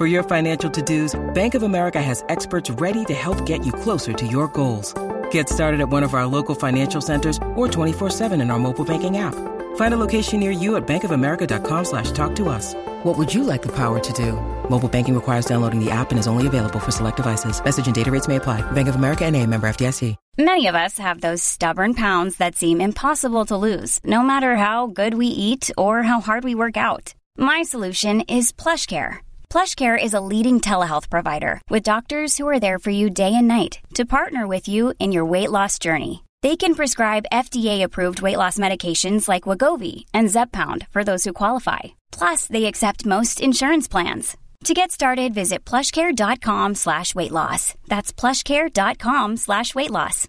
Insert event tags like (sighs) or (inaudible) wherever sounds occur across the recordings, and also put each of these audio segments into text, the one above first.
For your financial to-dos, Bank of America has experts ready to help get you closer to your goals. Get started at one of our local financial centers or 24-7 in our mobile banking app. Find a location near you at bankofamerica.com slash talk to us. What would you like the power to do? Mobile banking requires downloading the app and is only available for select devices. Message and data rates may apply. Bank of America and a member FDIC. Many of us have those stubborn pounds that seem impossible to lose, no matter how good we eat or how hard we work out. My solution is PlushCare. PlushCare is a leading telehealth provider with doctors who are there for you day and night to partner with you in your weight loss journey. They can prescribe FDA-approved weight loss medications like Wegovy and Zepbound for those who qualify. Plus, they accept most insurance plans. To get started, visit plushcare.com slash weight loss. That's plushcare.com slash weight loss.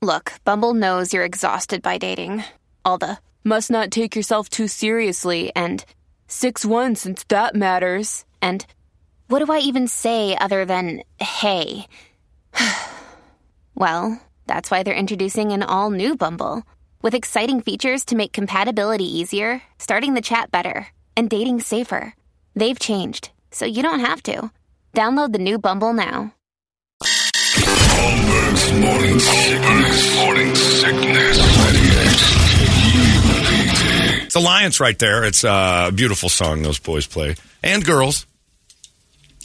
Look, Bumble knows you're exhausted by dating. All the must not take yourself too seriously and 6-1 since that matters. And what do I even say other than hey? (sighs) well, that's why they're introducing an all new Bumble with exciting features to make compatibility easier, starting the chat better, and dating safer. They've changed, so you don't have to. Download the new Bumble now. It's Alliance right there. It's uh, a beautiful song those boys play. And girls.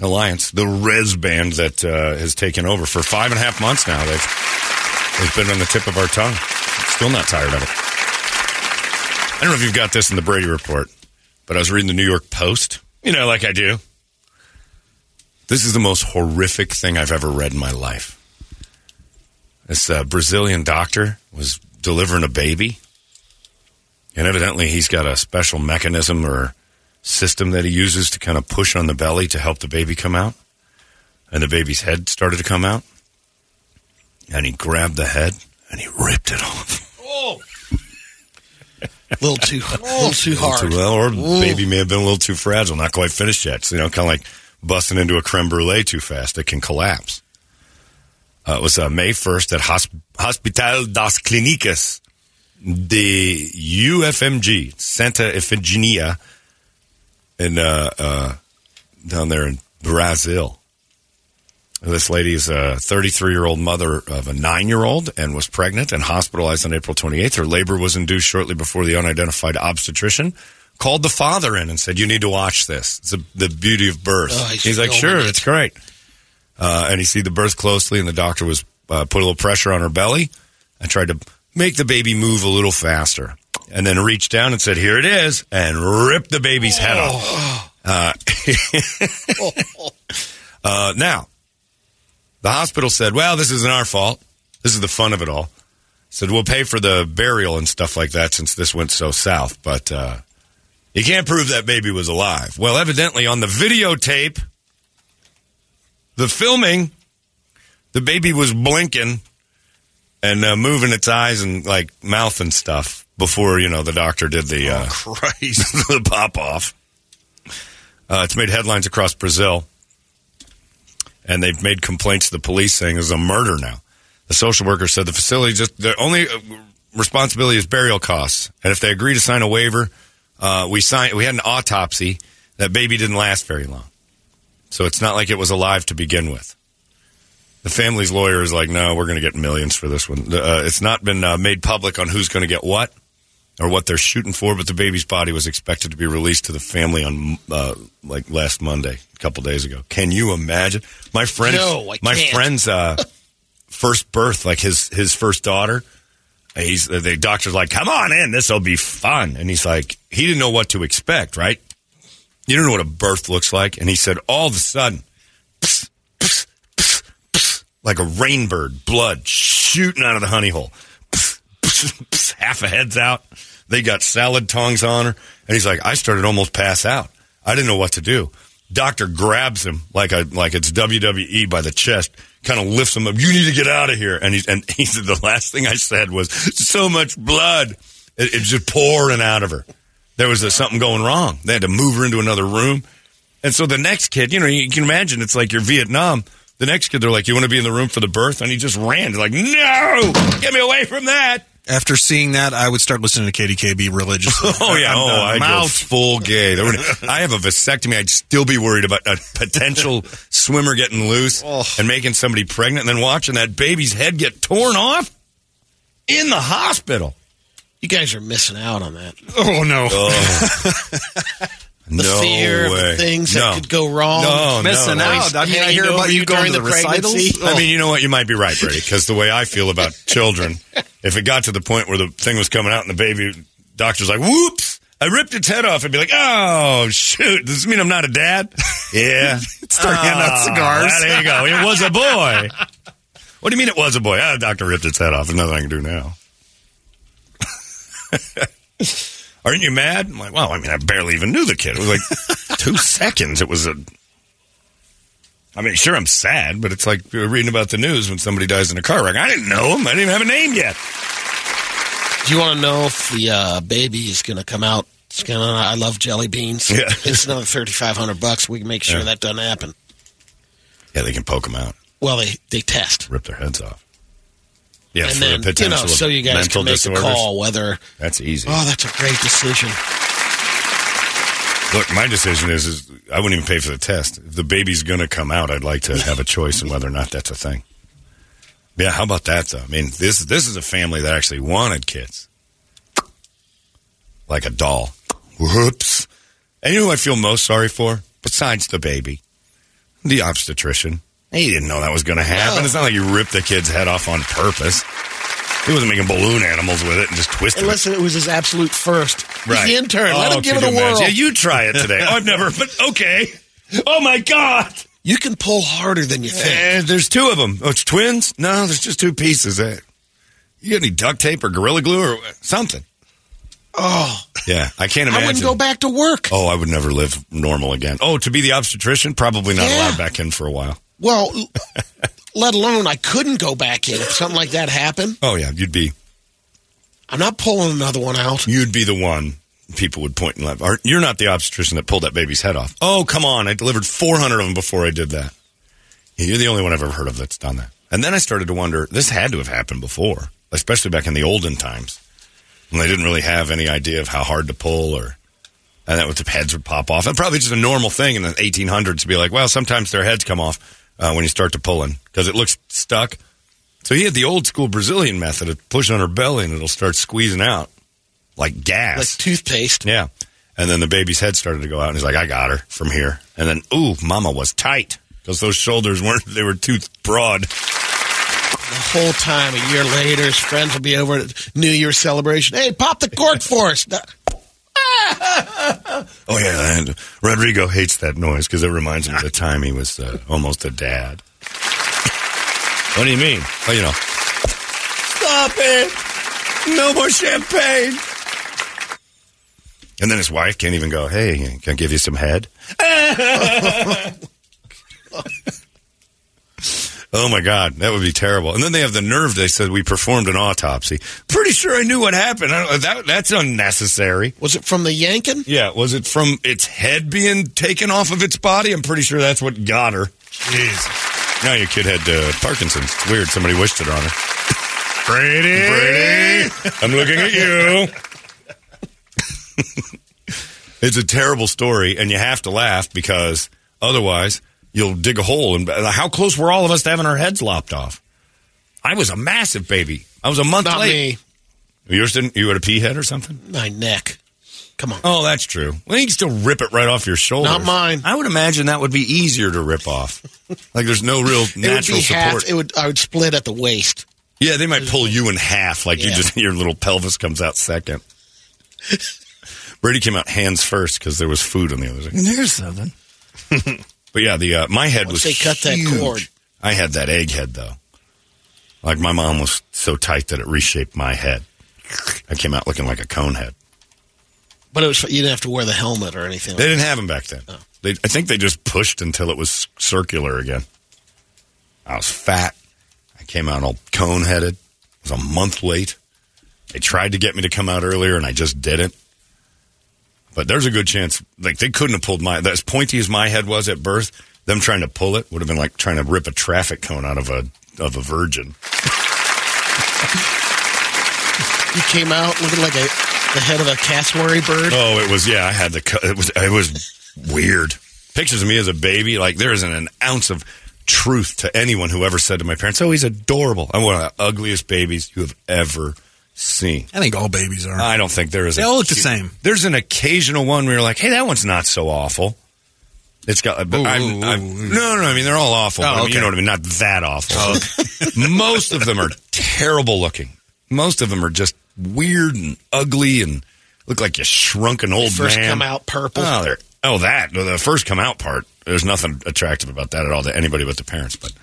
Alliance, the Res band that uh, has taken over for five and a half months now. They've, they've been on the tip of our tongue. Still not tired of it. I don't know if you've got this in the Brady Report, but I was reading the New York Post. You know, like I do. This is the most horrific thing I've ever read in my life. This uh, Brazilian doctor was delivering a baby, and evidently he's got a special mechanism or system that he uses to kind of push on the belly to help the baby come out. And the baby's head started to come out, and he grabbed the head and he ripped it off. Oh. a (laughs) little too, a little too hard. Too well, or the baby may have been a little too fragile, not quite finished yet. So, you know, kind of like busting into a creme brulee too fast, it can collapse. Uh, it was uh, May 1st at Hosp- Hospital das Clínicas de UFMG, Santa Ifigenia, in, uh, uh, down there in Brazil. This lady is a 33 year old mother of a nine year old and was pregnant and hospitalized on April 28th. Her labor was induced shortly before the unidentified obstetrician called the father in and said, You need to watch this. It's a, the beauty of birth. Oh, he's like, Sure, it." it's great. Uh, and he see the birth closely, and the doctor was uh, put a little pressure on her belly and tried to make the baby move a little faster. And then reached down and said, Here it is, and ripped the baby's head off. Uh, (laughs) uh, now, the hospital said, well, this isn't our fault. This is the fun of it all. Said, we'll pay for the burial and stuff like that since this went so south, but uh, you can't prove that baby was alive. Well, evidently on the videotape, the filming, the baby was blinking and uh, moving its eyes and like mouth and stuff before, you know, the doctor did the, uh, (laughs) Christ. (laughs) the pop off. Uh, it's made headlines across Brazil, and they've made complaints to the police saying it's a murder now. The social worker said the facility just the only uh, responsibility is burial costs, and if they agree to sign a waiver, uh, we signed. We had an autopsy. That baby didn't last very long, so it's not like it was alive to begin with. The family's lawyer is like, no, we're going to get millions for this one. Uh, it's not been uh, made public on who's going to get what or what they're shooting for, but the baby's body was expected to be released to the family on uh, like last Monday, a couple days ago. Can you imagine? My friend, No, my can't. friend's uh, (laughs) first birth, like his his first daughter. He's the doctor's like, "Come on in, this will be fun," and he's like, he didn't know what to expect, right? You don't know what a birth looks like, and he said, all of a sudden, pss, pss, pss, like a rainbird, blood shooting out of the honey hole. (laughs) Half a head's out. They got salad tongs on her. And he's like, I started almost pass out. I didn't know what to do. Doctor grabs him like a like it's WWE by the chest, kind of lifts him up. You need to get out of here. And he and (laughs) he said the last thing I said was so much blood. It, it's just pouring out of her. There was a, something going wrong. They had to move her into another room. And so the next kid, you know, you can imagine it's like you're Vietnam. The next kid, they're like, "You want to be in the room for the birth?" And he just ran. They're like, "No, get me away from that!" After seeing that, I would start listening to KDKB religiously. (laughs) Oh yeah, I'm oh done. I I'm go out. full gay. There (laughs) I have a vasectomy. I'd still be worried about a potential (laughs) swimmer getting loose Oh. and making somebody pregnant, and then watching that baby's head get torn off in the hospital. You guys are missing out on that. Oh no! Oh. The no fear of way. the things no. that could go wrong. No, Missing no, no. out. I mean, I hear about you you going during to the the pregnancy. recitals. (laughs) I mean, you know what? You might be right, Brady, because the way I feel about (laughs) children, if it got to the point where the thing was coming out and the baby doctor's like, whoops, I ripped its head off, I'd be like, oh, shoot, does this mean I'm not a dad? Yeah. Start handing out cigars. well, there you go. It was a boy. (laughs) What do you mean it was a boy? Ah, the doctor ripped its head off. There's nothing I can do now. Aren't you mad? I'm like, well, I mean, I barely even knew the kid. It was like (laughs) two seconds. It was a. I mean, sure, I'm sad, but it's like you're reading about the news when somebody dies in a car wreck. I didn't know him. I didn't even have a name yet. Do you want to know if the uh, baby is going to come out? It's gonna. I love jelly beans. Yeah. it's another thirty five hundred bucks. We can make sure Yeah. that doesn't happen. Yeah, they can poke them out, Well, they they test, rip their heads off. Yeah, and for then the you potential know, so you guys mental can make disorders. a call whether. That's easy. Oh, that's a great decision. Look, my decision is, is I wouldn't even pay for the test. If the baby's going to come out, I'd like to have a choice in whether or not that's a thing. Yeah, how about that though? I mean, this this is a family that actually wanted kids, like a doll. Whoops. And you know who I feel most sorry for? Besides the baby, the obstetrician. He didn't know that was going to happen. No. It's not like you ripped the kid's head off on purpose. He wasn't making balloon animals with it and just twisted And it. listen, it was his absolute first. He's the intern. Let Oh, him give it a whirl. Yeah, you try it today. oh, (laughs) I've never, but okay. Oh my God. You can pull harder than you think. Eh, there's two of them. Oh, it's twins? No, there's just two pieces. Eh. You got any duct tape or gorilla glue or something? Oh, Yeah, I can't imagine. I wouldn't go back to work. Oh, I would never live normal again. Oh, to be the obstetrician? Probably not Yeah. allowed back in for a while. Well, let alone I couldn't go back in if something like that happened. Oh yeah, you'd be I'm not pulling another one out. you'd be the one people would point and laugh. You're not the obstetrician that pulled that baby's head off. Oh, come on! I delivered 400 of them before I did that. Yeah, You're the only one I've ever heard of that's done that. And then I started to wonder, this had to have happened before, especially back in the olden times when they didn't really have any idea of how hard to pull or. And that the heads would pop off. And probably just a normal thing in the 1800s to be like, well, sometimes their heads come off uh, when you start to pulling because it looks stuck. So he had the old school Brazilian method of pushing on her belly and it'll start squeezing out like gas. Like toothpaste. Yeah. And then the baby's head started to go out, and he's like, I got her from here. And then, ooh, mama was tight because those shoulders weren't, they were too broad. The whole time, a year later, his friends will be over at New Year's celebration. Hey, pop the cork for us. (laughs) Oh, yeah. And Rodrigo hates that noise because it reminds him of the time he was uh, almost a dad. what do you mean? Well, you know, stop it. No more champagne. And then his wife can't even go, hey, can I give you some head? (laughs) (laughs) Oh my God, that would be terrible. And then they have the nerve. They said we performed an autopsy. Pretty sure I knew what happened. I don't, that, that's unnecessary. Was it from the yanking? Yeah, was it from its head being taken off of its body? I'm pretty sure that's what got her. Jeez. Now your kid had uh, Parkinson's. It's weird. Somebody wished it on her. Brady. Brady, I'm looking at you. (laughs) it's a terrible story, and you have to laugh because otherwise you'll dig a hole. And how close were all of us to having our heads lopped off? I was a massive baby. I was a month Not late. me. Yours didn't? You had a pea head or something? My neck. Come on. Oh, that's true. Well, you can still rip it right off your shoulders. Not mine. I would imagine that would be easier to rip off. (laughs) like there's no real it would natural be support. half. It would. I would split at the waist. yeah, they might pull you in half. Like you just (laughs) your little pelvis comes out second. (laughs) Brady came out hands first because there was food on the other side. There's something. But yeah, the uh, my head Once was they cut that huge. cord. I had that egg head though. Like my mom was so tight that it reshaped my head. I came out looking like a cone head. But it was you didn't have to wear the helmet or anything. They didn't have them back then. They, I think they just pushed until it was circular again. I was fat. I came out all cone headed. Was a month late. They tried to get me to come out earlier, and I just didn't. But there's a good chance, like they couldn't have pulled my as pointy as my head was at birth. Them trying to pull it would have been like trying to rip a traffic cone out of a of a virgin. You came out looking like a the head of a cassowary bird. Oh, it was yeah. I had the it was it was weird. Pictures of me as a baby, like there isn't an ounce of truth to anyone who ever said to my parents, "Oh, he's adorable." I'm one of the ugliest babies you have ever seen. I think all babies are. I don't think there is. They a all look the same. There's an occasional one where you're like, "Hey, that one's not so awful." It's got. But Ooh, I'm, ooh, I'm- ooh. no, no. I mean, they're all awful. Oh, but I mean, you know what I mean? Not that awful. Oh, (laughs) Most of them are terrible looking. Most of them are just weird and ugly and look like you shrunk an old First man. come out purple. Oh, oh, that the first come out part. There's nothing attractive about that at all to anybody but the parents. But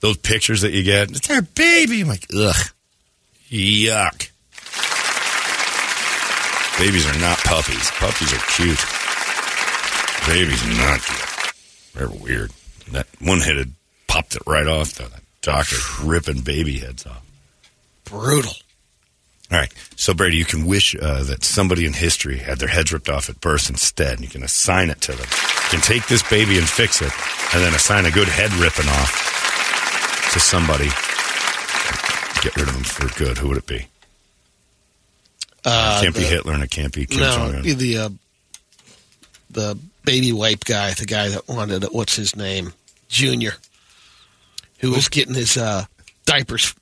those pictures that you get, it's their baby. I'm like, ugh, yuck. Babies are not puppies. Puppies are cute. Babies are not cute. They're weird. That one headed popped it right off. Though. That doctor ripping baby heads off. Brutal. All right. So, Brady, you can wish uh, that somebody in history had their heads ripped off at birth instead. and You can assign it to them. You can take this baby and fix it, and then assign a good head ripping off to somebody. Get rid of them for good. Who would it be? Uh, it can't be Hitler, and it can't be Kim no, Jong Un. the uh, the baby wipe guy, the guy that wanted what's his name, Junior, who was getting his uh, diapers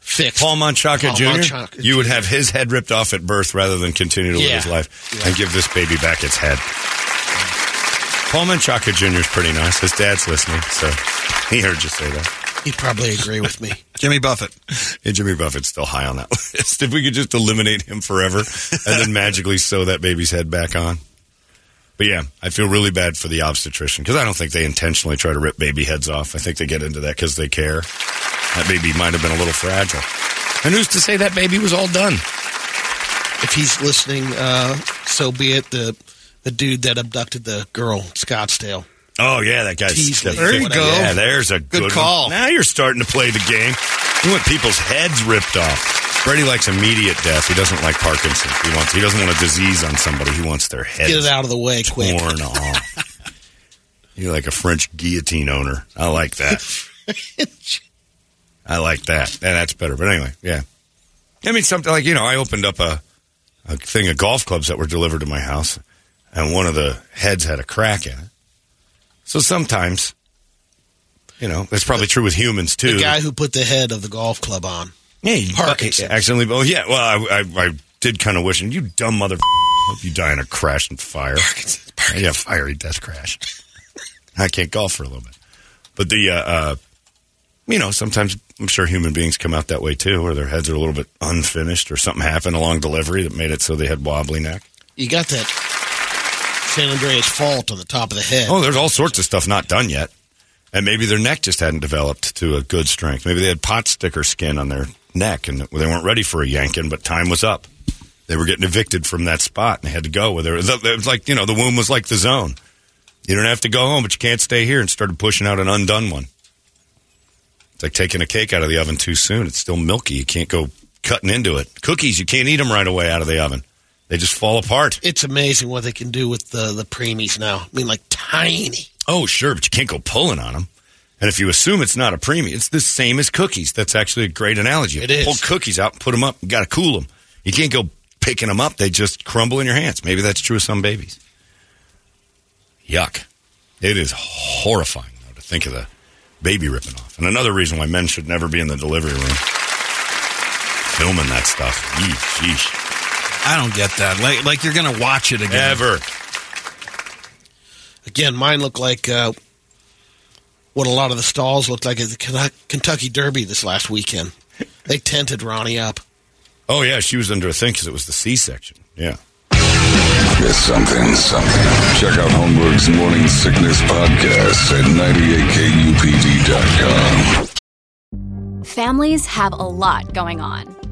fixed. Paul Manchaca Paul Jr. Manchaca you would have his head ripped off at birth rather than continue to live his life Yeah. and give this baby back its head. Paul Manchaca Jr. is pretty nice. His dad's listening, so he heard you say that. He'd probably agree with me. (laughs) Jimmy Buffett. Yeah, Jimmy Buffett's still high on that (laughs) list. If we could just eliminate him forever and then magically sew that baby's head back on. But yeah, I feel really bad for the obstetrician because I don't think they intentionally try to rip baby heads off. I think they get into that because they care. That baby might have been a little fragile. And who's to say that baby was all done? If he's listening, uh, so be it. The the dude that abducted the girl Scottsdale. Oh yeah, that guy's Teasley. There you go. Yeah, there's a good, Good call. One. Now you're starting to play the game. You want people's heads ripped off. Brady likes immediate death. He doesn't like Parkinson's. He wants. He doesn't want a disease on somebody. He wants their head Get it out of the way quick. torn off. (laughs) You're like a French guillotine owner. I like that. (laughs) I like that. Yeah, that's better. But anyway, yeah. I mean, something like you know, I opened up a a thing of golf clubs that were delivered to my house, and one of the heads had a crack in it. So sometimes, you know, that's probably true with humans too. The guy who put the head of the golf club on. Yeah, you- Parkinson's. accidentally. Oh yeah. Well, I, I, I did kind of wish, and you dumb mother. Hope you die in a crash and fire. Yeah, fiery death crash. I can't golf for a little bit, but the, uh, uh, you know, sometimes I'm sure human beings come out that way too, where their heads are a little bit unfinished, or something happened along delivery that made it so they had wobbly neck. You got that San Andreas fault on the top of the head. Oh, there's all sorts of stuff not done yet. And maybe their neck just hadn't developed to a good strength. Maybe they had pot sticker skin on their neck and they weren't ready for a yanking, but time was up. They were getting evicted from that spot and they had to go. Where it was like, you know, the womb was like the zone. You don't have to go home, but you can't stay here and started pushing out an undone one. It's like taking a cake out of the oven too soon. It's still milky. You can't go cutting into it. Cookies, you can't eat them right away out of the oven. They just fall apart. It's amazing what they can do with the the preemies now. I mean, like tiny. Oh, sure, but you can't go pulling on them. And if you assume it's not a premium, it's the same as cookies. That's actually a great analogy. It is. Pull cookies out, and put them up. You got to cool them. You can't go picking them up. They just crumble in your hands. Maybe that's true of some babies. Yuck. It is horrifying, though, to think of the baby ripping off. And another reason why men should never be in the delivery room filming that stuff. Yeesh. I don't get that. Like, like you're going to watch it again. Ever. Again, mine look like uh, what a lot of the stalls looked like at the Kentucky Derby this last weekend. They tented Ronnie up. Oh, yeah, she was under a thing because it was the C section. Yeah. It's something, something. Check out Holmberg's Morning Sickness Podcast at 98kupd.com. Families have a lot going on.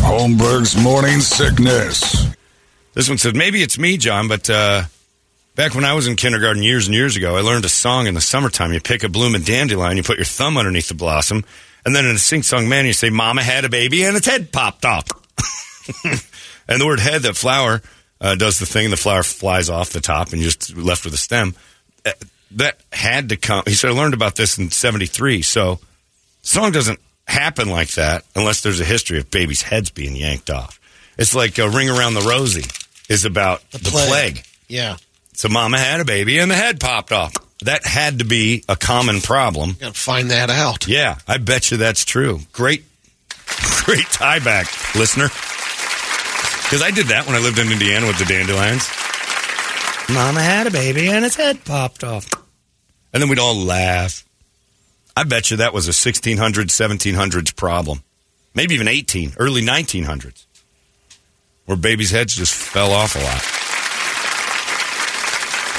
Holmberg's morning sickness. This one said, maybe it's me, John, but uh, back when I was in kindergarten years and years ago, I learned a song in the summertime. You pick a blooming dandelion, you put your thumb underneath the blossom, and then in a sing song manner, you say, Mama had a baby and its head popped off. (laughs) and the word head, that flower, uh, does the thing, the flower flies off the top and just left with a stem. Uh, that had to come. He said, I learned about this in 73. So, song doesn't happen like that unless there's a history of babies' heads being yanked off. It's like a ring around the rosy is about the, plague. plague. Yeah. So mama had a baby and the head popped off. That had to be a common problem. Got to find that out. Yeah, I bet you that's true. Great, (laughs) great tie back, listener. Because I did that when I lived in Indiana with the dandelions. Mama had a baby and its head popped off. And then we'd all laugh. I bet you that was a 1600s, 1700s problem. Maybe even 18, early 1900s, where babies' heads just fell off a lot.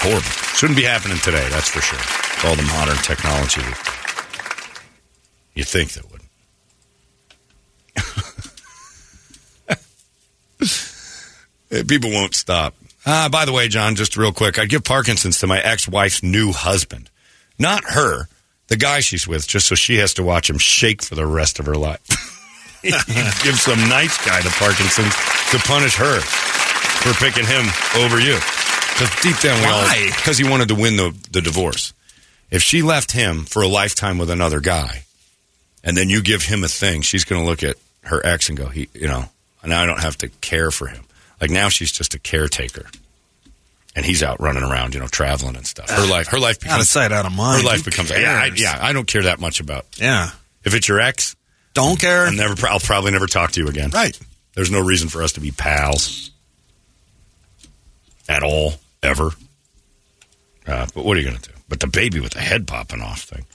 Horrible. Shouldn't be happening today, that's for sure. With all the modern technology. You think that would. (laughs) Eh, People won't stop. Ah, by the way, John, just real quick, I'd give Parkinson's to my ex-wife's new husband. Not her, the guy she's with, just so she has to watch him shake for the rest of her life. (laughs) give some nice guy to Parkinson's to punish her for picking him over you. Because deep down we all, Why? because he wanted to win the, the divorce. If she left him for a lifetime with another guy, and then you give him a thing, she's going to look at her ex and go, he, you know, now I don't have to care for him. Like now she's just a caretaker. And he's out running around, you know, traveling and stuff. Her life, her life becomes Out of sight, out of mind. her life Who becomes. Yeah, I, cares? yeah. I don't care that much about. Yeah. If it's your ex, Don't care. I'll never. I'll probably never talk to you again. Right. There's no reason for us to be pals at all, ever. Uh, but what are you going to do? But the baby with the head popping off thing.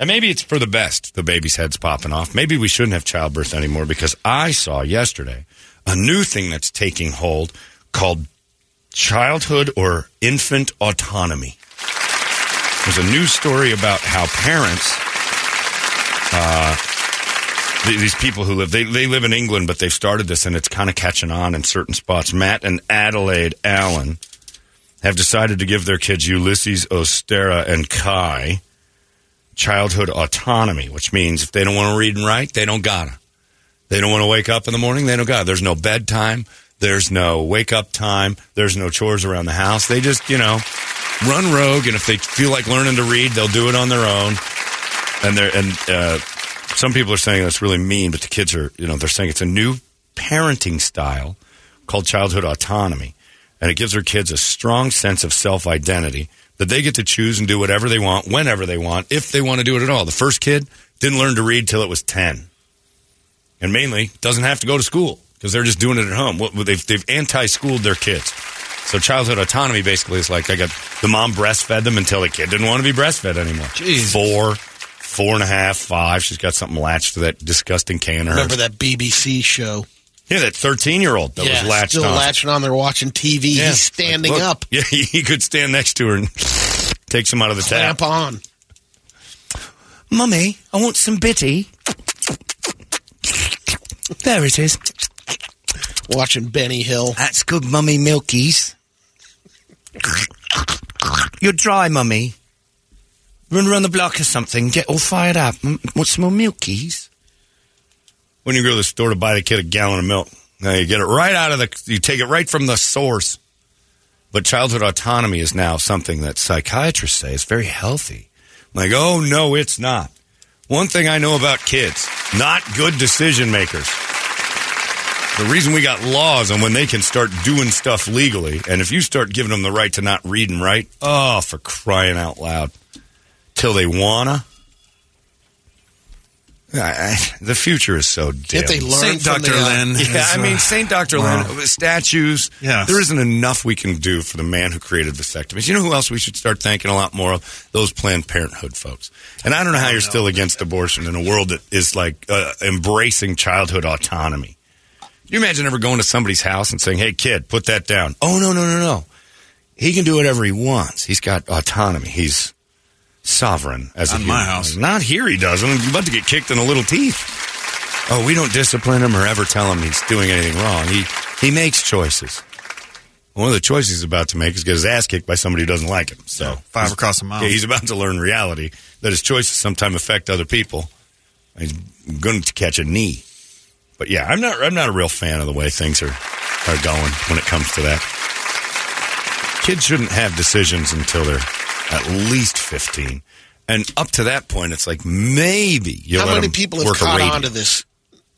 And maybe it's for the best, the baby's head's popping off. Maybe we shouldn't have childbirth anymore because I saw yesterday a new thing that's taking hold called childhood or infant autonomy. There's a news story about how parents uh, th- these people who live they, they live in England, but they've started this and it's kind of catching on in certain spots. Matt and Adelaide Allen have decided to give their kids Ulysses, Ostera, and Kai childhood autonomy, which means if they don't want to read and write, they don't gotta. They don't want to wake up in the morning, they don't gotta. There's no bedtime, there's no wake up time, there's no chores around the house. They just, you know, run rogue, and if they feel like learning to read, they'll do it on their own. And they're and uh, some people are saying that's really mean, but the kids are, you know, they're saying it's a new parenting style called childhood autonomy. And it gives their kids a strong sense of self identity that they get to choose and do whatever they want, whenever they want, if they want to do it at all. The first kid didn't learn to read till it was 10. And mainly doesn't have to go to school because they're just doing it at home. What- They've, they've anti schooled their kids. So childhood autonomy basically is like they got the mom breastfed them until the kid didn't want to be breastfed anymore. Jesus. Four, four and a half, five. She's got something latched to that disgusting can. of hers. Remember that BBC show? Yeah, that 13 year old that yeah, was latched still on. latching on there watching TV. Yeah. He's standing Look, up. (laughs) Yeah, he could stand next to her and (laughs) take some out of the Clamp tap. on. Mummy, I want some bitty. There it is. Watching Benny Hill. That's good, Mummy Milkies. You're dry, Mummy. Run around the block or something. Get all fired up. Mm, Want some more Milkies? When you go to the store to buy the kid a gallon of milk, Now you get it right out of the, you take it right from the source. But childhood autonomy is now something that psychiatrists say is very healthy. I'm like, oh no, it's not. One thing I know about kids, not good decision makers. The reason we got laws on when they can start doing stuff legally, and if you start giving them the right to not read and write, oh, for crying out loud, till they wanna. I, I, the future is so dim. Can't they learn Saint from Dr. the, uh, Lynn. Yeah, is, I mean, uh, St. Dr. wow. Lynn, statues. Yes. There isn't enough we can do for the man who created vasectomies. You know who else we should start thanking a lot more of? Those Planned Parenthood folks. And I don't know how you're still against abortion in a world that is like uh, embracing childhood autonomy. You imagine ever going to somebody's house and saying, hey, kid, put that down? Oh, no, no, no, no. He can do whatever he wants. He's got autonomy. He's sovereign as a Not in human. my house. Not here he doesn't. He's about to get kicked in the little teeth. Oh, we don't discipline him or ever tell him he's doing anything wrong. He he makes choices. One of the choices he's about to make is get his ass kicked by somebody who doesn't like him. So Five across the mile. yeah, he's about to learn reality that his choices sometimes affect other people. He's going to catch a knee. But yeah, I'm not I'm not a real fan of the way things are are going when it comes to that. Kids shouldn't have decisions until they're at least 15. And up to that point, it's like maybe you How many people have caught on to this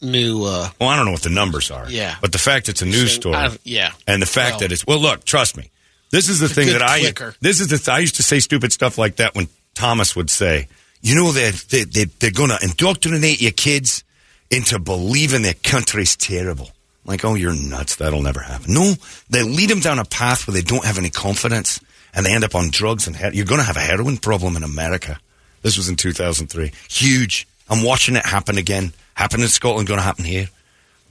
new? Uh, Well, I don't know what the numbers are. Yeah. But the fact it's a news Same- story. I- yeah. And the fact Well- that it's, well, look, trust me. This is the thing that I, clicker. this is the, th- I used to say stupid stuff like that when Thomas would say, you know, they're, they, they, they're going to indoctrinate your kids into believing their country's terrible. Like, oh, you're nuts. That'll never happen. No, they lead them down a path where they don't have any confidence and they end up on drugs and he- you're going to have a heroin problem in America. This was in 2003. Huge. I'm watching it happen again. Happen in Scotland, going to happen here.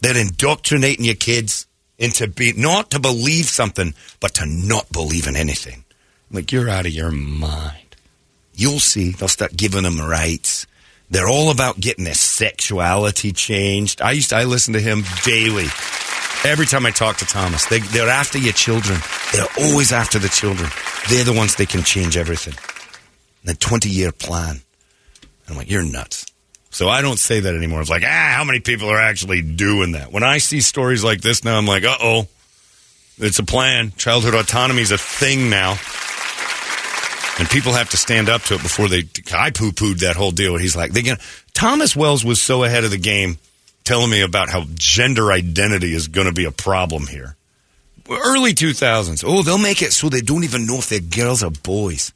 They're indoctrinating your kids into be not to believe something, but to not believe in anything. Like you're out of your mind. You'll see. They'll start giving them rights. They're all about getting their sexuality changed. I used to, I listen to him daily. Every time I talk to Thomas, they, they're after your children. They're always after the children. They're the ones that can change everything. The 20 year plan. I'm like, you're nuts. So I don't say that anymore. It's like, ah, how many people are actually doing that? When I see stories like this now, I'm like, uh oh, it's a plan. Childhood autonomy is a thing now. And people have to stand up to it before they. I poo pooed that whole deal. He's like, they gonna, Thomas Wells was so ahead of the game telling me about how gender identity is going to be a problem here. Early 2000s. Oh, they'll make it so they don't even know if they're girls or boys.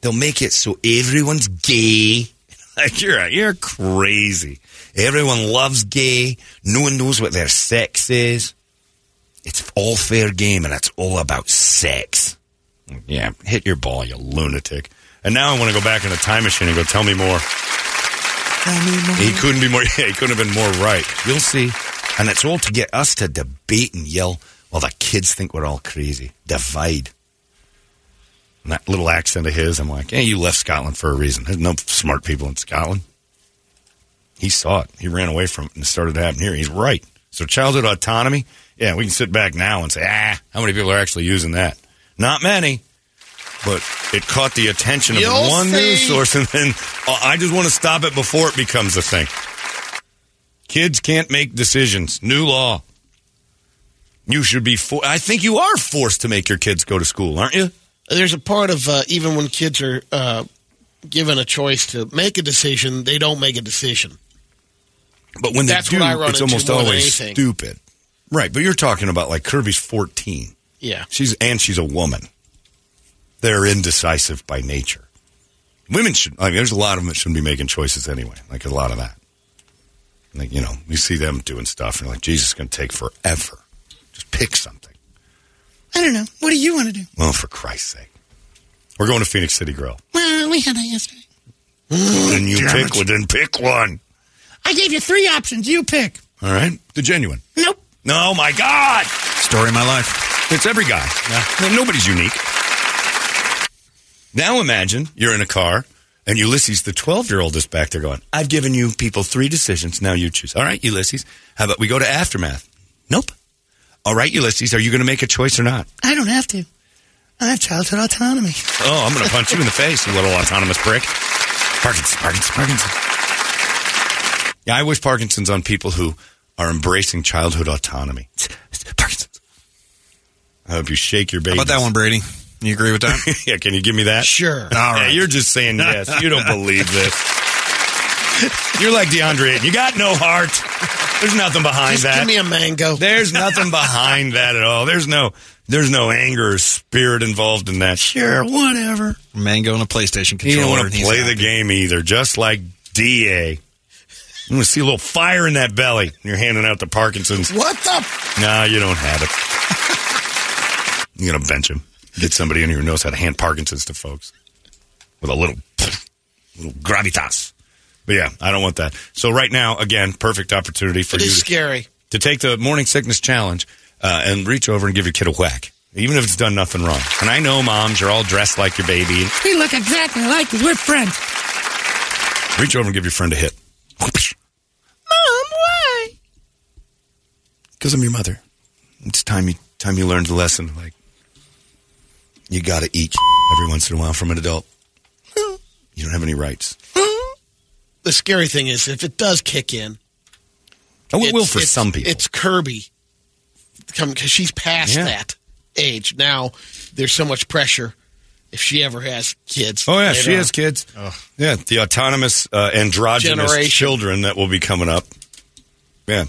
They'll make it so everyone's gay. (laughs) Like you're you're crazy. Everyone loves gay. No one knows what their sex is. It's all fair game, and it's all about sex. Yeah, hit your ball, you lunatic. And now I want to go back in a time machine and go, tell me more. He couldn't be more. (laughs) Yeah, he couldn't have been more right. You'll see. And it's all to get us to debate and yell while the kids think we're all crazy. Divide. And that little accent of his, I'm like, hey, you left Scotland for a reason. There's no smart people in Scotland. He saw it. He ran away from it and it started to happen here. He's right. So childhood autonomy, yeah, we can sit back now and say, ah, how many people are actually using that? Not many. But it caught the attention of You'll one news source, and then oh, I just want to stop it before it becomes a thing. Kids can't make decisions. New law. You should be. For- I think you are forced to make your kids go to school, aren't you? there's a part of uh, even when kids are uh, given a choice to make a decision, they don't make a decision. But when That's they do, I run it's almost always stupid. Right, but you're talking about like Kirby's 14. Yeah. She's and she's a woman. They're indecisive by nature. Women should. I mean, there's a lot of them that shouldn't be making choices anyway. Like a lot of that. Like you know, you see them doing stuff, and you're like, Jesus, it's going to take forever. Just pick something. I don't know. What do you want to do? Well, for Christ's sake, we're going to Phoenix City Grill. Well, we had that yesterday. Then you damn pick it. one. Then pick one. I gave you three options. You pick. All right, the genuine. Nope. No, my God, Story of my life. It's every guy. Yeah. Nobody's unique. Now imagine you're in a car and Ulysses, the 12 year old, is back there going, I've given you people three decisions. Now you choose. All right, Ulysses, how about we go to aftermath? Nope. All right, Ulysses, are you going to make a choice or not? I don't have to. I have childhood autonomy. Oh, I'm going to punch you in the face, you little autonomous prick. Parkinson, Parkinson, Parkinson. Yeah, I wish Parkinson's on people who are embracing childhood autonomy. Parkinson's. Uh, I hope you shake your baby. How about that one, Brady? You agree with that? (laughs) yeah, can you give me that? Sure. All right. Yeah, you're just saying yes. You don't believe this. (laughs) You're like DeAndre. Ayton. You got no heart. There's nothing behind Just that. give me a mango. There's nothing behind (laughs) that at all. There's no there's no anger or spirit involved in that. Sure, whatever. Mango and a PlayStation You controller. don't want and to he's play the happy. game either, just like DA. You want to see a little fire in that belly. when You're handing out the Parkinson's. What the? No, you don't have it. You're going to bench him. Get somebody in here who knows how to hand Parkinson's to folks with a little, little gravitas. But yeah, I don't want that. So right now, again, perfect opportunity for It you is to, scary. to take the morning sickness challenge uh, and reach over and give your kid a whack, even if it's done nothing wrong. And I know moms, you're all dressed like your baby. And we look exactly like you. We're friends. Reach over and give your friend a hit. Mom, why? Because I'm your mother. It's time you time you learned the lesson. Like you got to eat every once in a while from an adult. You don't have any rights. The scary thing is, if it does kick in, Oh, it will for some people. It's Kirby, because she's past Yeah. that age. Now there's so much pressure if she ever has kids. Oh yeah, she on. has kids. Yeah, the autonomous uh, androgynous Generation. children that will be coming up. Yeah.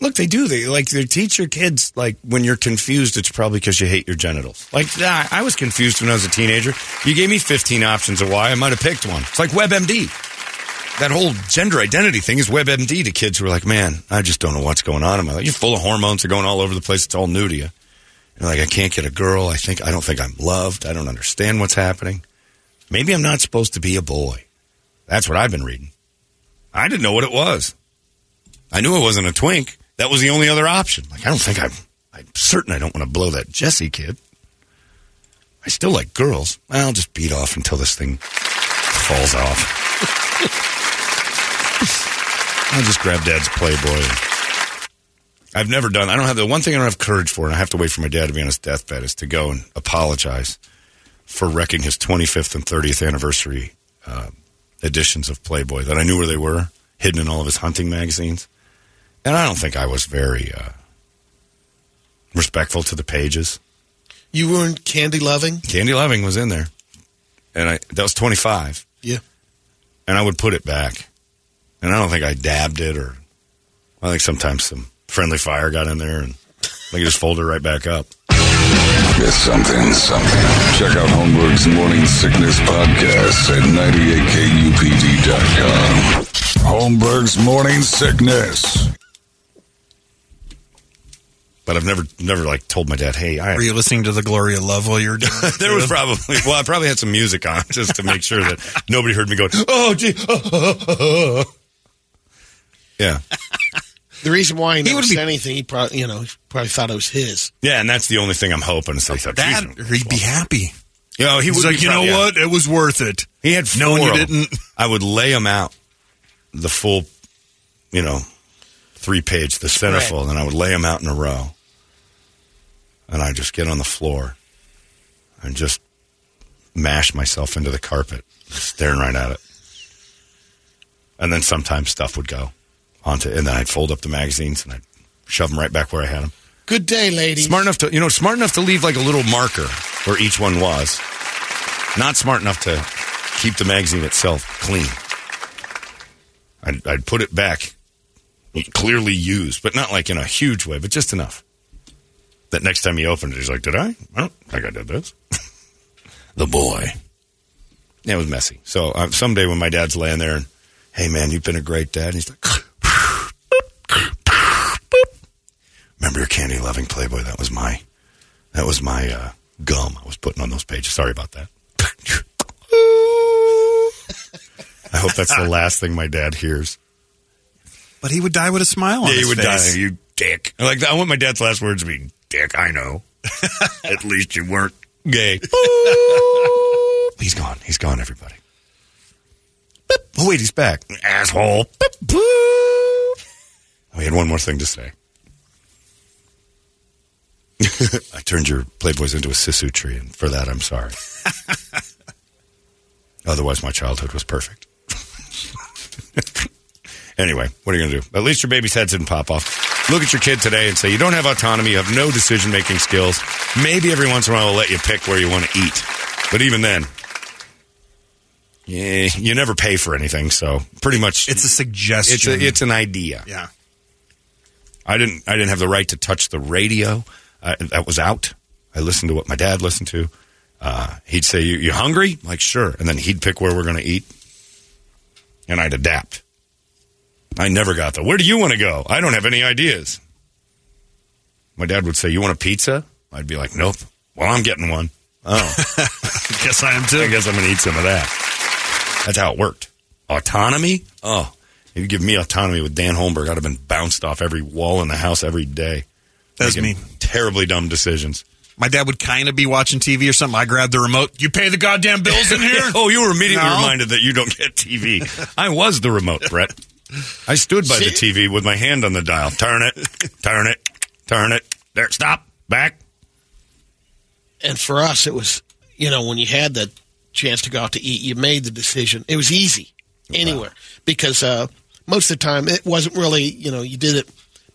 Look, they do. They like they teach your kids like when you're confused, it's probably because you hate your genitals. Like I was confused when I was a teenager. You gave me 15 options of why I might have picked one. It's like WebMD. That whole gender identity thing is WebMD to kids who are like, man, I just don't know what's going on in my life. You're full of hormones. They're going all over the place. It's all new to you. You're like, I can't get a girl. I think I don't think I'm loved. I don't understand what's happening. Maybe I'm not supposed to be a boy. That's what I've been reading. I didn't know what it was. I knew it wasn't a twink. That was the only other option. Like, I don't think I'm. I'm certain I don't want to blow that Jesse kid. I still like girls. I'll just beat off until this thing falls off. (laughs) I'll just grab Dad's Playboy. I've never done. I don't have the one thing I don't have courage for, and I have to wait for my dad to be on his deathbed, is to go and apologize for wrecking his 25th and 30th anniversary uh, editions of Playboy that I knew where they were, hidden in all of his hunting magazines. And I don't think I was very uh, respectful to the pages. You weren't candy loving. Candy Loving was in there, and I that was 25, Yeah. and I would put it back, and I don't think I dabbed it or I think sometimes some friendly fire got in there and I could just folded it right back up. Get something, something. Check out Holmberg's Morning Sickness Podcast at 98kupd.com. Holmberg's Morning Sickness. But I've never never like told my dad, hey, I Were you listening to the Glory of Love while you were doing (laughs) it? there was probably well, I probably had some music on (laughs) just to make sure that (laughs) nobody heard me going, oh gee, oh, oh, oh, yeah, The reason why he, He would never be- anything, he probably, you know, probably thought it was his. yeah, and that's the only thing I'm hoping is they thought that, "Geez, or he'd be happy. You know, he He's would like, be you know yeah. what? It was worth it. He had four. Knowing you didn't- I would lay him out, the full, you know, three page, the centerfold, and I would lay them out in a row, and I'd just get on the floor and just mash myself into the carpet, staring right at it, and then sometimes stuff would go onto, and then I'd fold up the magazines and I'd shove them right back where I had them. Good day, ladies. Smart enough to, you know, smart enough to leave like a little marker where each one was. Not smart enough to keep the magazine itself clean. I'd, I'd put it back, clearly used, but not like in a huge way, but just enough. That next time he opened it, he's like, Did I? I don't think I did this. (laughs) the boy. Yeah, it was messy. So uh, someday when my dad's laying there and, Hey man, you've been a great dad, and he's like, (laughs) Remember your Candy Loving Playboy? That was my, that was my uh, gum I was putting on those pages. Sorry about that. (laughs) I hope that's the last thing my dad hears. But he would die with a smile on Yeah, his he would face. die. You dick. Like I want my dad's last words to be dick. I know. (laughs) At least you weren't gay. he's gone. He's gone. Everybody. Beep. Oh wait, he's back. Asshole. Boop. We oh, had one more thing to say. (laughs) I turned your Playboys into a sisu tree, and for that, I'm sorry. (laughs) Otherwise, my childhood was perfect. Anyway, what are you going to do? At least your baby's head didn't pop off. Look at your kid today and say, you don't have autonomy, you have no decision making skills. Maybe every once in a while we'll let you pick where you want to eat. But even then, yeah, you never pay for anything, so pretty much It's a suggestion. it's a, it's an idea. yeah. I didn't I didn't have the right to touch the radio. Uh, that was out. I listened to what my dad listened to. Uh, he'd say, you, "You hungry?" I'm like, sure. And then he'd pick where we're going to eat, and I'd adapt. I never got the. Where do you want to go? I don't have any ideas. My dad would say, "You want a pizza?" I'd be like, "Nope." Well, I'm getting one. Oh, (laughs) (laughs) Guess I am too. I guess I'm going to eat some of that. That's how it worked. Autonomy? Oh, if you give me autonomy with Dan Holmberg, I'd have been bounced off every wall in the house every day. That's me. Terribly dumb decisions. My dad would kind of be watching TV or something. I grabbed the remote. You pay the goddamn bills in here? (laughs) oh, you were immediately No. reminded that you don't get TV. I was the remote, Brett. I stood by the TV with my hand on the dial. Turn it, turn it, turn it. There, stop, back. And for us, it was, you know, when you had the chance to go out to eat, you made the decision. It was easy anywhere because uh, most of the time it wasn't really, you know, you did it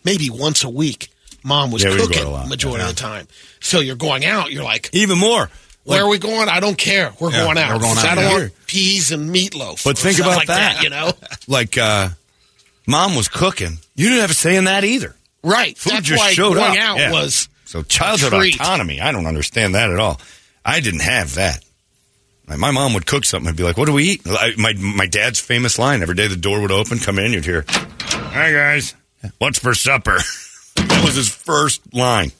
maybe once a week. Mom was Yeah, we would go cooking a lot. majority Yeah. of the time. So you're going out, you're like, Even more. where are we going? I don't care. We're Yeah, going out. we're going out. I don't want peas and meatloaf. But think about like that. You know? (laughs) Like, uh, mom was cooking. You didn't have a say in that either. Right. Food That's just why showed going up. out Yeah. was So childhood autonomy, I don't understand that at all. I didn't have that. Like, my mom would cook something and be like, "What do we eat?" My my dad's famous line every day the door would open, come in, you'd hear, "Hi guys, what's for supper?" (laughs) that was his first line.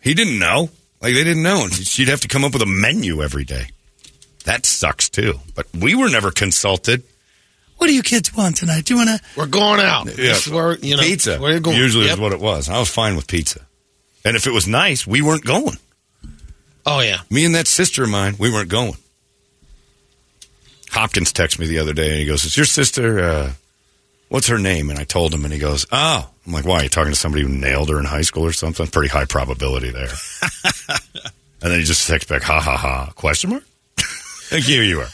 He didn't know. Like they didn't know. and She'd have to come up with a menu every day. That sucks too. But we were never consulted. What do you kids want tonight? Do you want to we're going out. yeah. This is where you know pizza. Where you're going. Usually Yep. is what it was. I was fine with pizza. And if it was nice, we weren't going. Oh yeah. Me and that sister of mine, we weren't going. Hopkins texted me the other day and he goes, Is your sister, uh, what's her name? And I told him and he goes, Oh. I'm like, Why? Are you talking to somebody who nailed her in high school or something? Pretty high probability there. (laughs) and then he just texts back, Ha ha ha. Question mark? (laughs) and here you are.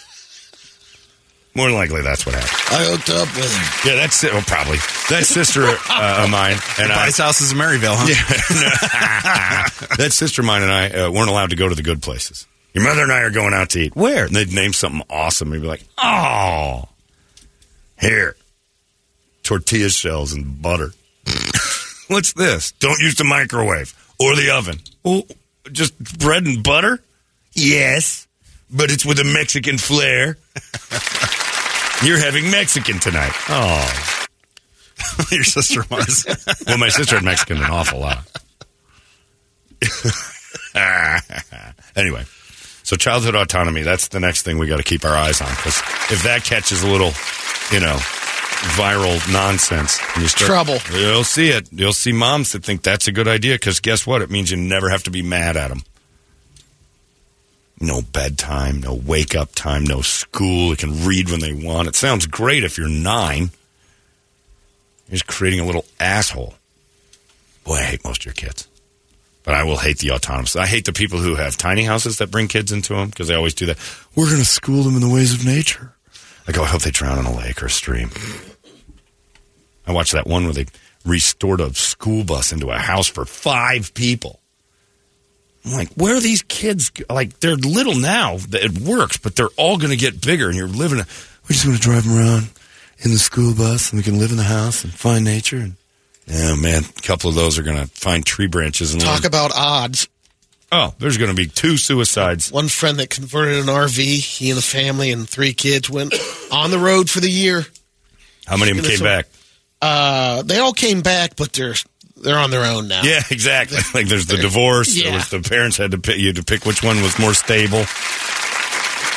More than likely, that's what happened. I hooked up with her. Yeah, that's it. Well, probably. That sister uh, of mine and I. Buys houses in Maryvale, huh? (laughs) that sister of mine and I uh, weren't allowed to go to the good places. Your mother and I are going out to eat. Where? And they'd name something awesome. They'd be like, oh, here, tortilla shells and butter. (laughs) What's this? Don't use the microwave or the oven. Well, just bread and butter? Yes, but it's with a Mexican flair. (laughs) You're having Mexican tonight. Oh. (laughs) Your sister was. (laughs) Well, my sister had Mexican an awful lot. (laughs) anyway, so childhood autonomy, that's the next thing we got to keep our eyes on because if that catches a little, you know, viral nonsense, you start, Trouble. You'll see it. You'll see moms that think that's a good idea because guess what? It means you never have to be mad at them. No bedtime, no wake up time, no school. They can read when they want. It sounds great if you're nine. You're just creating a little asshole. Boy, I hate most of your kids. But I will hate the autonomous. I hate the people who have tiny houses that bring kids into them because they always do that. We're going to school them in the ways of nature. I go, oh, I hope they drown in a lake or a stream. I watched that one where they restored a school bus into a house for five people. I'm like, where are these kids? Like, they're little now. It works, but they're all going to get bigger, and you're living. A, we're just going to drive them around in the school bus, and we can live in the house and find nature. And yeah, man, a couple of those are going to find tree branches and Talk learn- about odds. Oh, there's going to be two suicides. One friend that converted an RV, he and the family and three kids went on the road for the year. How many of them came back? Uh, they all came back, but they're they're on their own now. Yeah, exactly. (laughs) Like there's the divorce. Yeah. was the parents had to pick you to pick which one was more stable.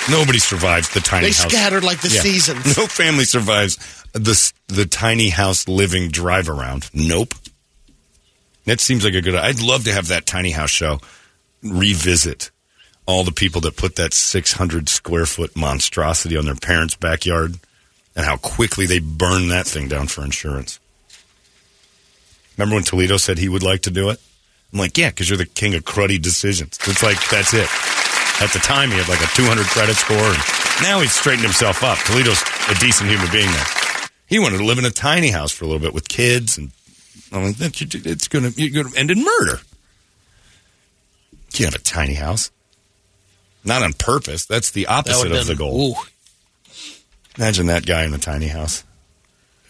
Nobody survives the tiny house. They house. scattered like the Yeah. seasons. (laughs) No family survives the the tiny house living drive around. Nope. That seems like a good. I'd love to have that tiny house show revisit all the people that put that 600 square foot monstrosity on their parents' backyard and how quickly they burn that thing down for insurance. Remember when Toledo said he would like to do it? I'm like, yeah, because you're the king of cruddy decisions. It's like, that's it. At the time, he had like a 200 credit score, and now he's straightened himself up. Toledo's a decent human being now. He wanted to live in a tiny house for a little bit with kids, and I'm like, "That- it's going to you're going to end in murder. You can't have a tiny house. Not on purpose. That's the opposite would've of the goal. ooh, Imagine that guy in a tiny house.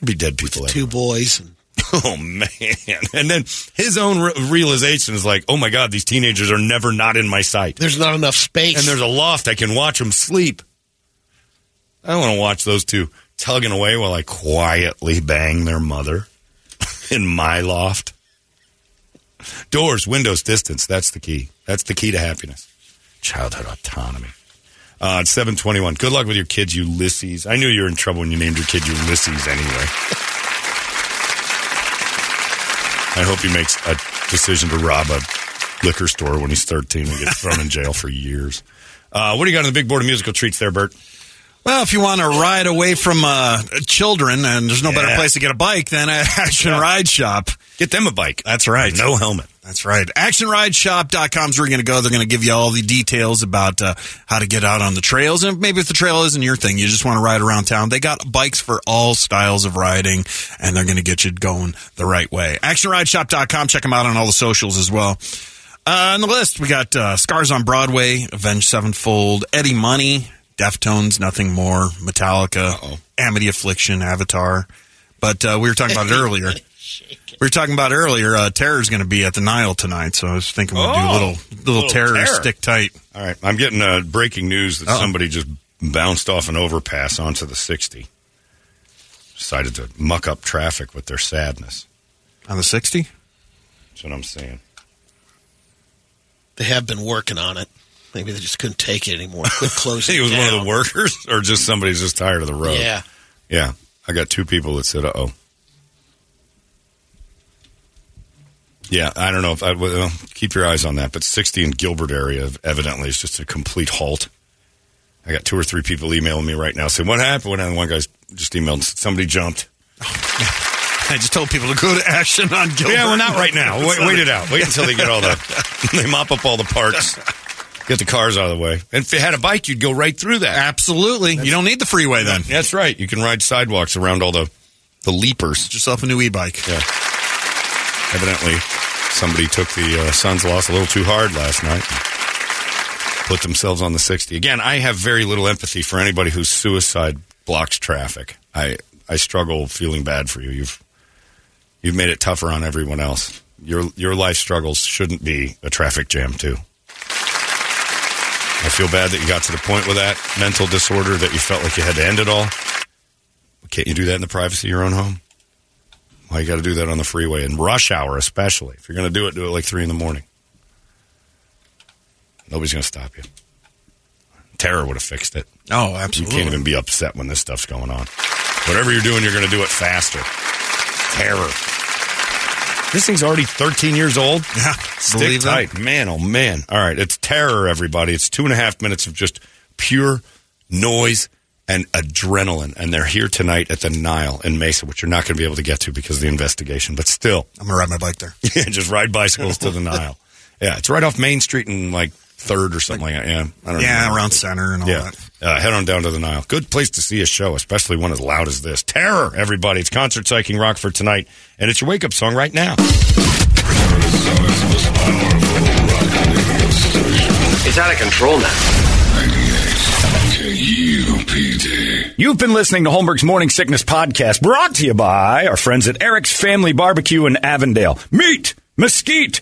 There'd be dead people. two boys. And, (laughs) Oh man! And then his own re- realization is like, "Oh my god, these teenagers are never not in my sight." there's not enough space. And there's a loft I can watch them sleep. I want to watch those two tugging away while I quietly bang their mother (laughs) in my loft. Doors, windows, distance. That's the key. That's the key to happiness. Childhood autonomy. Uh, it's 721. Good luck with your kids, Ulysses. I knew you were in trouble when you named your kid Ulysses anyway. (laughs) I hope he makes a decision to rob a liquor store when he's 13 and gets thrown in jail for years. Uh, what do you got on the big board of musical treats there, Bert? Well, if you want to ride away from uh, children and there's no better place to get a bike than at (laughs) Action Ride Shop. Get them a bike. That's right. No helmet. That's right. ActionRideShop.com is where you're going to go. They're going to give you all the details about uh, how to get out on the trails. And maybe if the trail isn't your thing, you just want to ride around town, they got bikes for all styles of riding, and they're going to get you going the right way. ActionRideShop.com. Check them out on all the socials as well. Uh, on the list, we got uh, Scars on Broadway, Avenged Sevenfold, Eddie Money, Deftones, Nothing More, Metallica, Amity Affliction, Avatar. But uh, we were talking about it earlier. (laughs) We were talking about earlier. Uh, Terror's going to be at the Nile tonight, so I was thinking we'd do a Oh, little little, little terror, terror. stick tight. All right. I'm getting uh, breaking news that Uh-oh. somebody just bounced off an overpass onto the 60. Decided to muck up traffic with their sadness. On the 60? That's what I'm saying. they have been working on it. Maybe they just couldn't take it anymore. Quit (laughs) closing. He was it one of the workers, or just somebody's just tired of the road. Yeah. Yeah. I got two people that said, uh oh. Yeah, I don't know if I well, keep your eyes on that, but 60 in Gilbert area evidently is just a complete halt. I got two or three people emailing me right now saying, What happened? And one guy's just emailed, and said, somebody jumped. (laughs) I just told people to go to Action on Gilbert. Yeah, well, not right now. (laughs) Wait, wait it out. Wait until they get all the, they mop up all the parts, get the cars out of the way. And if you had a bike, you'd go right through that. Absolutely. you don't need the freeway then. That's right. You can ride sidewalks around all the, the leapers. Get yourself a new e-bike. Yeah. Evidently, somebody took the uh, Suns loss a little too hard last night. Put themselves on the 60. Again, I have very little empathy for anybody whose suicide blocks traffic. I I struggle feeling bad for you. You've you've made it tougher on everyone else. Your your life struggles shouldn't be a traffic jam too. I feel bad that you got to the point with that mental disorder that you felt like you had to end it all. Can't you do that in the privacy of your own home? Why you got to do that on the freeway in rush hour, especially if you're going to do it, do it like three in the morning. Nobody's going to stop you. Terror would have fixed it. Oh, absolutely. You can't even be upset when this stuff's going on. Whatever you're doing, you're going to do it faster. Terror. This thing's already 13 years old. Yeah, Stick believe that. tight. Man, oh man. All right, it's terror, everybody. It's two and a half minutes of just pure noise and adrenaline. And they're here tonight at the Nile in Mesa, which you're not going to be able to get to because of the investigation. But still, I'm going to ride my bike there. (laughs) yeah, just ride bicycles to the Nile. (laughs) Yeah, it's right off Main Street and like third or something like that. Yeah, I don't Yeah, know. around center and all Yeah, that. uh, head on down to the Nile. Good place to see a show, especially one as loud as this. Terror, everybody! It's concert psyching Rockford tonight, and it's your wake up song right now. It's out of control now. KUPD. You've been listening to Holmberg's Morning Sickness Podcast, brought to you by our friends at Eric's Family Barbecue in Avondale. Meat, mesquite,